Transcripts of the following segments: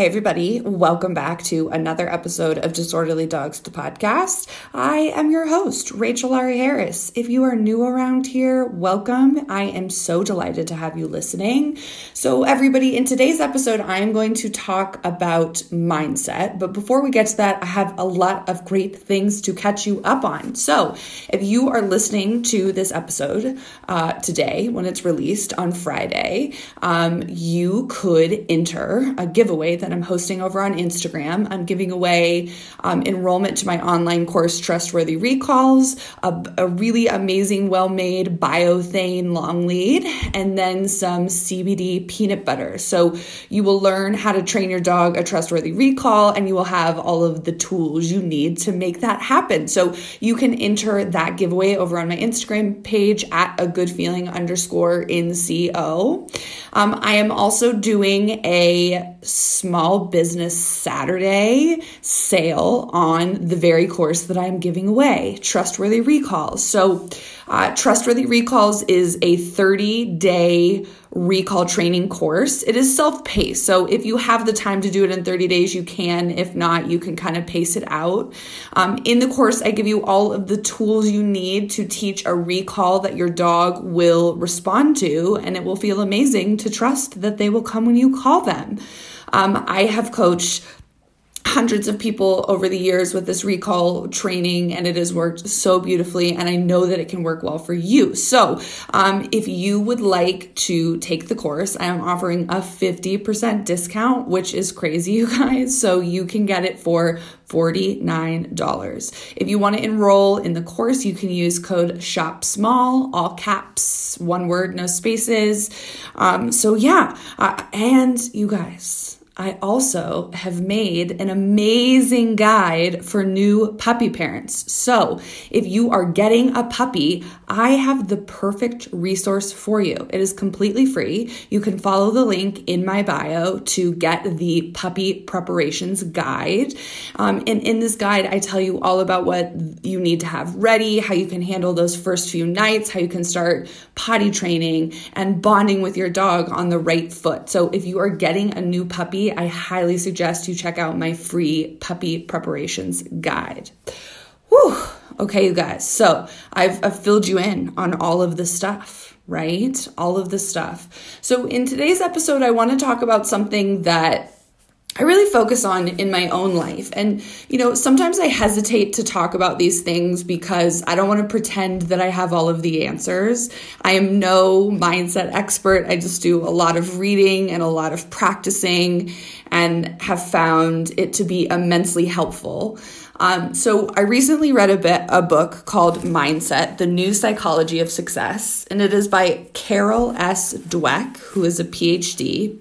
Hey, everybody, welcome back to another episode of Disorderly Dogs, the podcast. I am your host, Rachel Ari Harris. If you are new around here, welcome. I am so delighted to have you listening. So, everybody, in today's episode, I am going to talk about mindset. But before we get to that, I have a lot of great things to catch you up on. So, if you are listening to this episode uh, today, when it's released on Friday, um, you could enter a giveaway that that I'm hosting over on Instagram. I'm giving away um, enrollment to my online course, Trustworthy Recalls, a, a really amazing, well made biothane long lead, and then some CBD peanut butter. So you will learn how to train your dog a trustworthy recall, and you will have all of the tools you need to make that happen. So you can enter that giveaway over on my Instagram page at a good feeling underscore NCO. Um, I am also doing a small business Saturday sale on the very course that I'm giving away, Trustworthy Recalls. So, uh, Trustworthy Recalls is a 30 day recall training course. It is self paced. So if you have the time to do it in 30 days, you can. If not, you can kind of pace it out. Um, in the course, I give you all of the tools you need to teach a recall that your dog will respond to, and it will feel amazing to trust that they will come when you call them. Um, I have coached hundreds of people over the years with this recall training and it has worked so beautifully and i know that it can work well for you. So um, if you would like to take the course i am offering a 50% discount which is crazy you guys. So you can get it for $49 if you want to enroll in the course you can use code shop small all caps one word no spaces. Um, so yeah uh, and you guys I also have made an amazing guide for new puppy parents. So, if you are getting a puppy, I have the perfect resource for you. It is completely free. You can follow the link in my bio to get the puppy preparations guide. Um, and in this guide, I tell you all about what you need to have ready, how you can handle those first few nights, how you can start potty training and bonding with your dog on the right foot. So, if you are getting a new puppy, I highly suggest you check out my free puppy preparations guide. Whew. Okay, you guys. So I've, I've filled you in on all of the stuff, right? All of the stuff. So in today's episode, I want to talk about something that I really focus on in my own life. And, you know, sometimes I hesitate to talk about these things because I don't want to pretend that I have all of the answers. I am no mindset expert. I just do a lot of reading and a lot of practicing and have found it to be immensely helpful. Um, so I recently read a bit a book called Mindset: The New Psychology of Success, and it is by Carol S. Dweck, who is a PhD.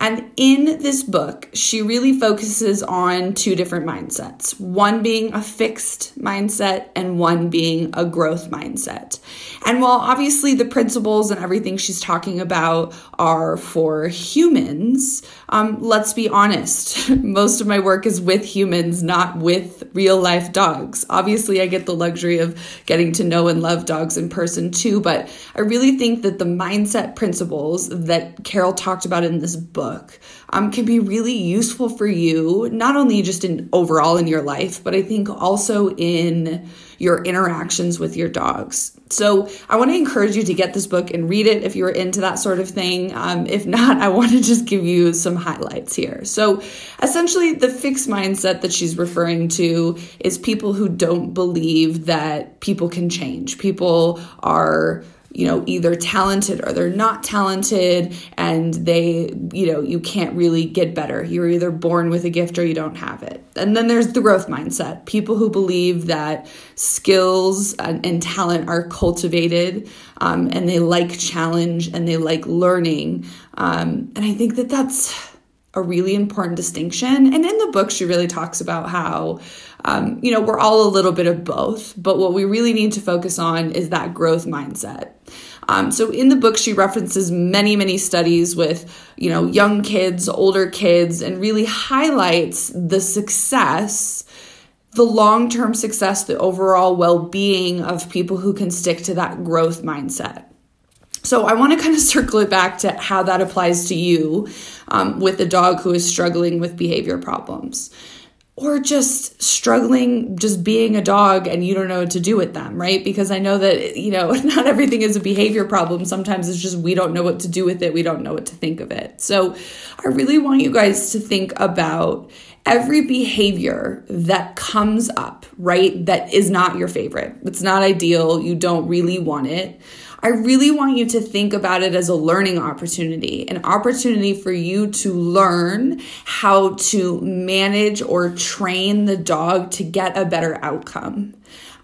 And in this book, she really focuses on two different mindsets one being a fixed mindset, and one being a growth mindset. And while obviously the principles and everything she's talking about are for humans, um, let's be honest, most of my work is with humans, not with real life dogs. Obviously, I get the luxury of getting to know and love dogs in person too, but I really think that the mindset principles that Carol talked about in this book um, can be really useful for you, not only just in overall in your life, but I think also in your interactions with your dogs. So I want to encourage you to get this book and read it if you're into that sort of thing. Um, if not, I want to just give you some highlights here. So essentially, the fixed mindset that she's referring to is people who don't believe that people can change. People are you know either talented or they're not talented and they you know you can't really get better. You're either born with a gift or you don't have it. And then there's the growth mindset. People who believe that skills and, and talent are cultivated um, and they like challenge and they like learning um, and i think that that's a really important distinction. And in the book, she really talks about how, um, you know, we're all a little bit of both, but what we really need to focus on is that growth mindset. Um, so in the book, she references many, many studies with, you know, young kids, older kids, and really highlights the success the long term success, the overall well being of people who can stick to that growth mindset. So I want to kind of circle it back to how that applies to you um, with a dog who is struggling with behavior problems or just struggling just being a dog and you don't know what to do with them, right? Because I know that, you know, not everything is a behavior problem. Sometimes it's just we don't know what to do with it. We don't know what to think of it. So I really want you guys to think about every behavior that comes up, right? That is not your favorite. It's not ideal. You don't really want it. I really want you to think about it as a learning opportunity, an opportunity for you to learn how to manage or train the dog to get a better outcome.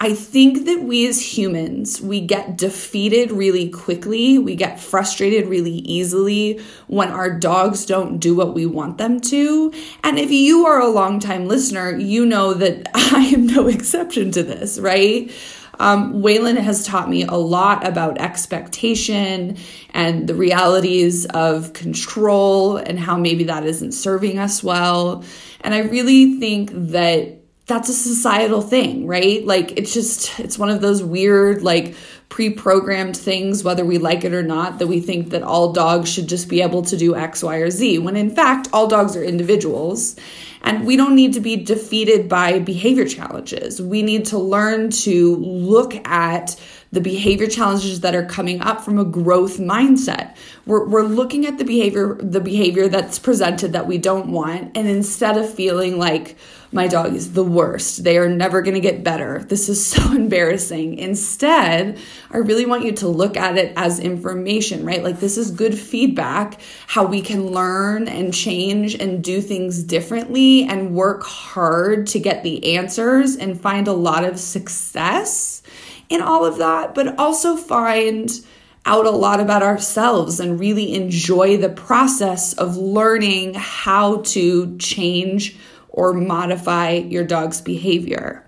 I think that we as humans, we get defeated really quickly. We get frustrated really easily when our dogs don't do what we want them to. And if you are a longtime listener, you know that I am no exception to this, right? Um, Waylon has taught me a lot about expectation and the realities of control and how maybe that isn't serving us well. And I really think that that's a societal thing, right? Like it's just, it's one of those weird, like, pre programmed things, whether we like it or not, that we think that all dogs should just be able to do X, Y, or Z, when in fact, all dogs are individuals. And we don't need to be defeated by behavior challenges. We need to learn to look at the behavior challenges that are coming up from a growth mindset. We're, we're looking at the behavior, the behavior that's presented that we don't want. And instead of feeling like my dog is the worst, they are never going to get better. This is so embarrassing. Instead, I really want you to look at it as information, right? Like this is good feedback, how we can learn and change and do things differently and work hard to get the answers and find a lot of success in all of that, but also find out a lot about ourselves and really enjoy the process of learning how to change or modify your dog's behavior.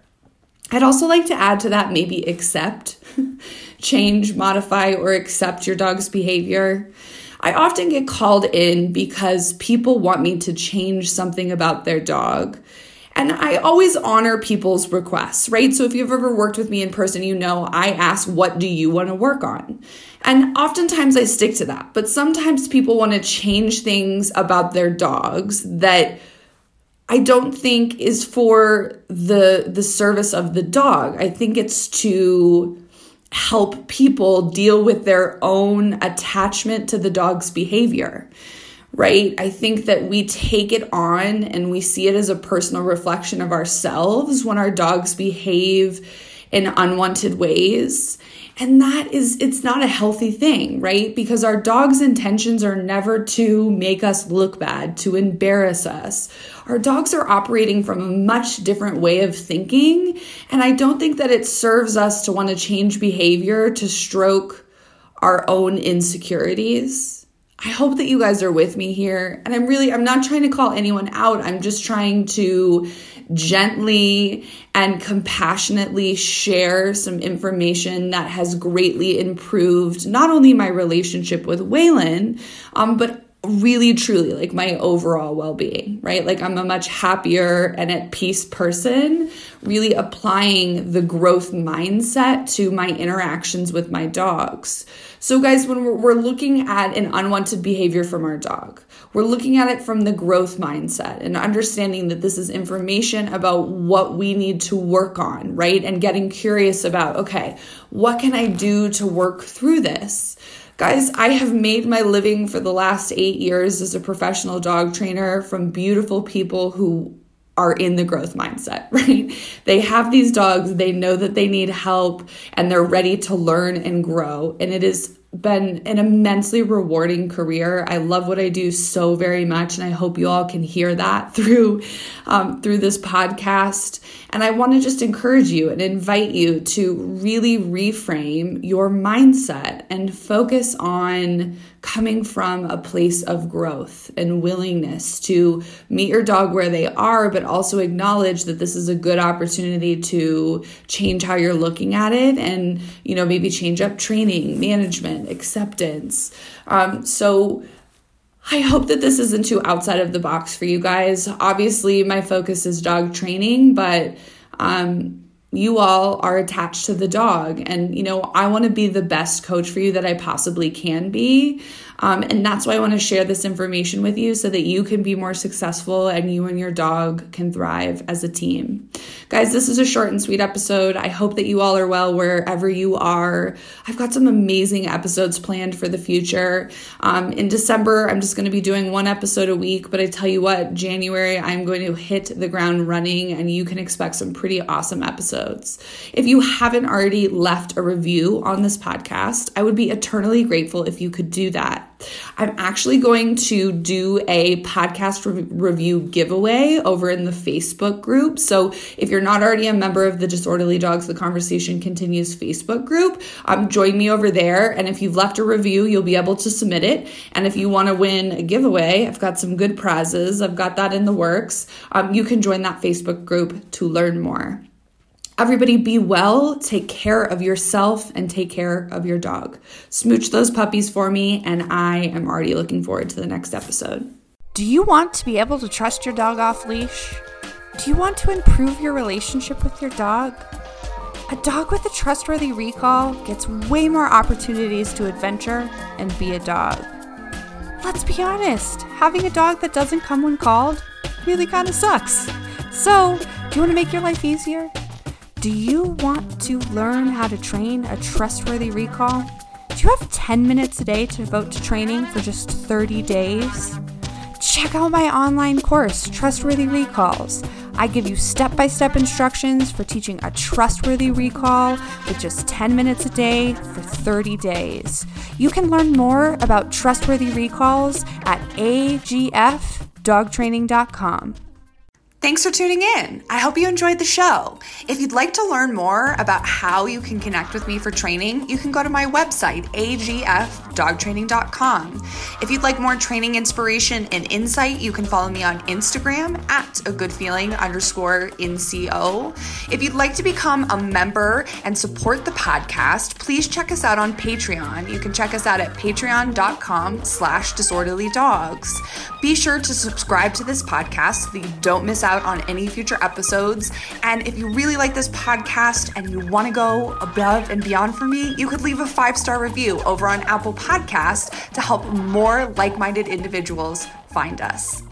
I'd also like to add to that maybe accept, change, modify, or accept your dog's behavior. I often get called in because people want me to change something about their dog. And I always honor people's requests, right? So if you've ever worked with me in person, you know I ask, what do you want to work on? And oftentimes I stick to that. But sometimes people want to change things about their dogs that I don't think is for the the service of the dog. I think it's to help people deal with their own attachment to the dog's behavior right? I think that we take it on and we see it as a personal reflection of ourselves when our dogs behave in unwanted ways. And that is, it's not a healthy thing, right? Because our dog's intentions are never to make us look bad, to embarrass us. Our dogs are operating from a much different way of thinking. And I don't think that it serves us to want to change behavior to stroke our own insecurities. I hope that you guys are with me here. And I'm really, I'm not trying to call anyone out. I'm just trying to gently and compassionately share some information that has greatly improved not only my relationship with Waylon, um, but really truly like my overall well-being right? Like i'm a much happier and at peace person really applying the growth mindset to my interactions with my dogs. So guys when we're, looking at an unwanted behavior from our dog we're looking at it from the growth mindset and understanding that this is information about what we need to work on right? And getting curious about okay what can i do to work through this Guys, I have made my living for the last eight years as a professional dog trainer from beautiful people who are in the growth mindset, right? They have these dogs, they know that they need help, and they're ready to learn and grow. And it is been an immensely rewarding career. I love what I do so very much, and I hope you all can hear that through um, through this podcast. And I want to just encourage you and invite you to really reframe your mindset and focus on coming from a place of growth and willingness to meet your dog where they are, but also acknowledge that this is a good opportunity to change how you're looking at it and, you know, maybe change up training, management, acceptance. Um, so, I hope that this isn't too outside of the box for you guys. Obviously, my focus is dog training, but um, you all are attached to the dog. And, you know, I want to be the best coach for you that I possibly can be. Um, and that's why I want to share this information with you so that you can be more successful and you and your dog can thrive as a team. Guys, this is a short and sweet episode. I hope that you all are well wherever you are. I've got some amazing episodes planned for the future. Um, in December, I'm just going to be doing one episode a week, but I tell you what, January, I'm going to hit the ground running and you can expect some pretty awesome episodes. If you haven't already left a review on this podcast, I would be eternally grateful if you could do that. I'm actually going to do a podcast re- review giveaway over in the Facebook group. So if you're not already a member of the Disorderly Dogs, the Conversation Continues Facebook group, um, join me over there. And if you've left a review, you'll be able to submit it. And if you want to win a giveaway, I've got some good prizes. I've got that in the works. Um, you can join that Facebook group to learn more. Everybody be well, take care of yourself, and take care of your dog. Smooch those puppies for me, and I am already looking forward to the next episode. Do you want to be able to trust your dog off leash? Do you want to improve your relationship with your dog? A dog with a trustworthy recall gets way more opportunities to adventure and be a dog. Let's be honest, having a dog that doesn't come when called really kind of sucks. So, do you want to make your life easier? Do you want to learn how to train a trustworthy recall? Do you have 10 minutes a day to devote to training for just 30 days? Check out my online course, Trustworthy Recalls. I give you step by step instructions for teaching a trustworthy recall with just 10 minutes a day for 30 days. You can learn more about trustworthy recalls at agfdogtraining.com. Thanks for tuning in. I hope you enjoyed the show. If you'd like to learn more about how you can connect with me for training, you can go to my website, agfdogtraining.com. If you'd like more training inspiration and insight, you can follow me on Instagram at a good feeling underscore NCO. If you'd like to become a member and support the podcast, please check us out on Patreon. You can check us out at patreon.com slash disorderly dogs. Be sure to subscribe to this podcast so that you don't miss out on any future episodes. And if you really like this podcast and you want to go above and beyond for me, you could leave a five star review over on Apple Podcast to help more like minded individuals find us.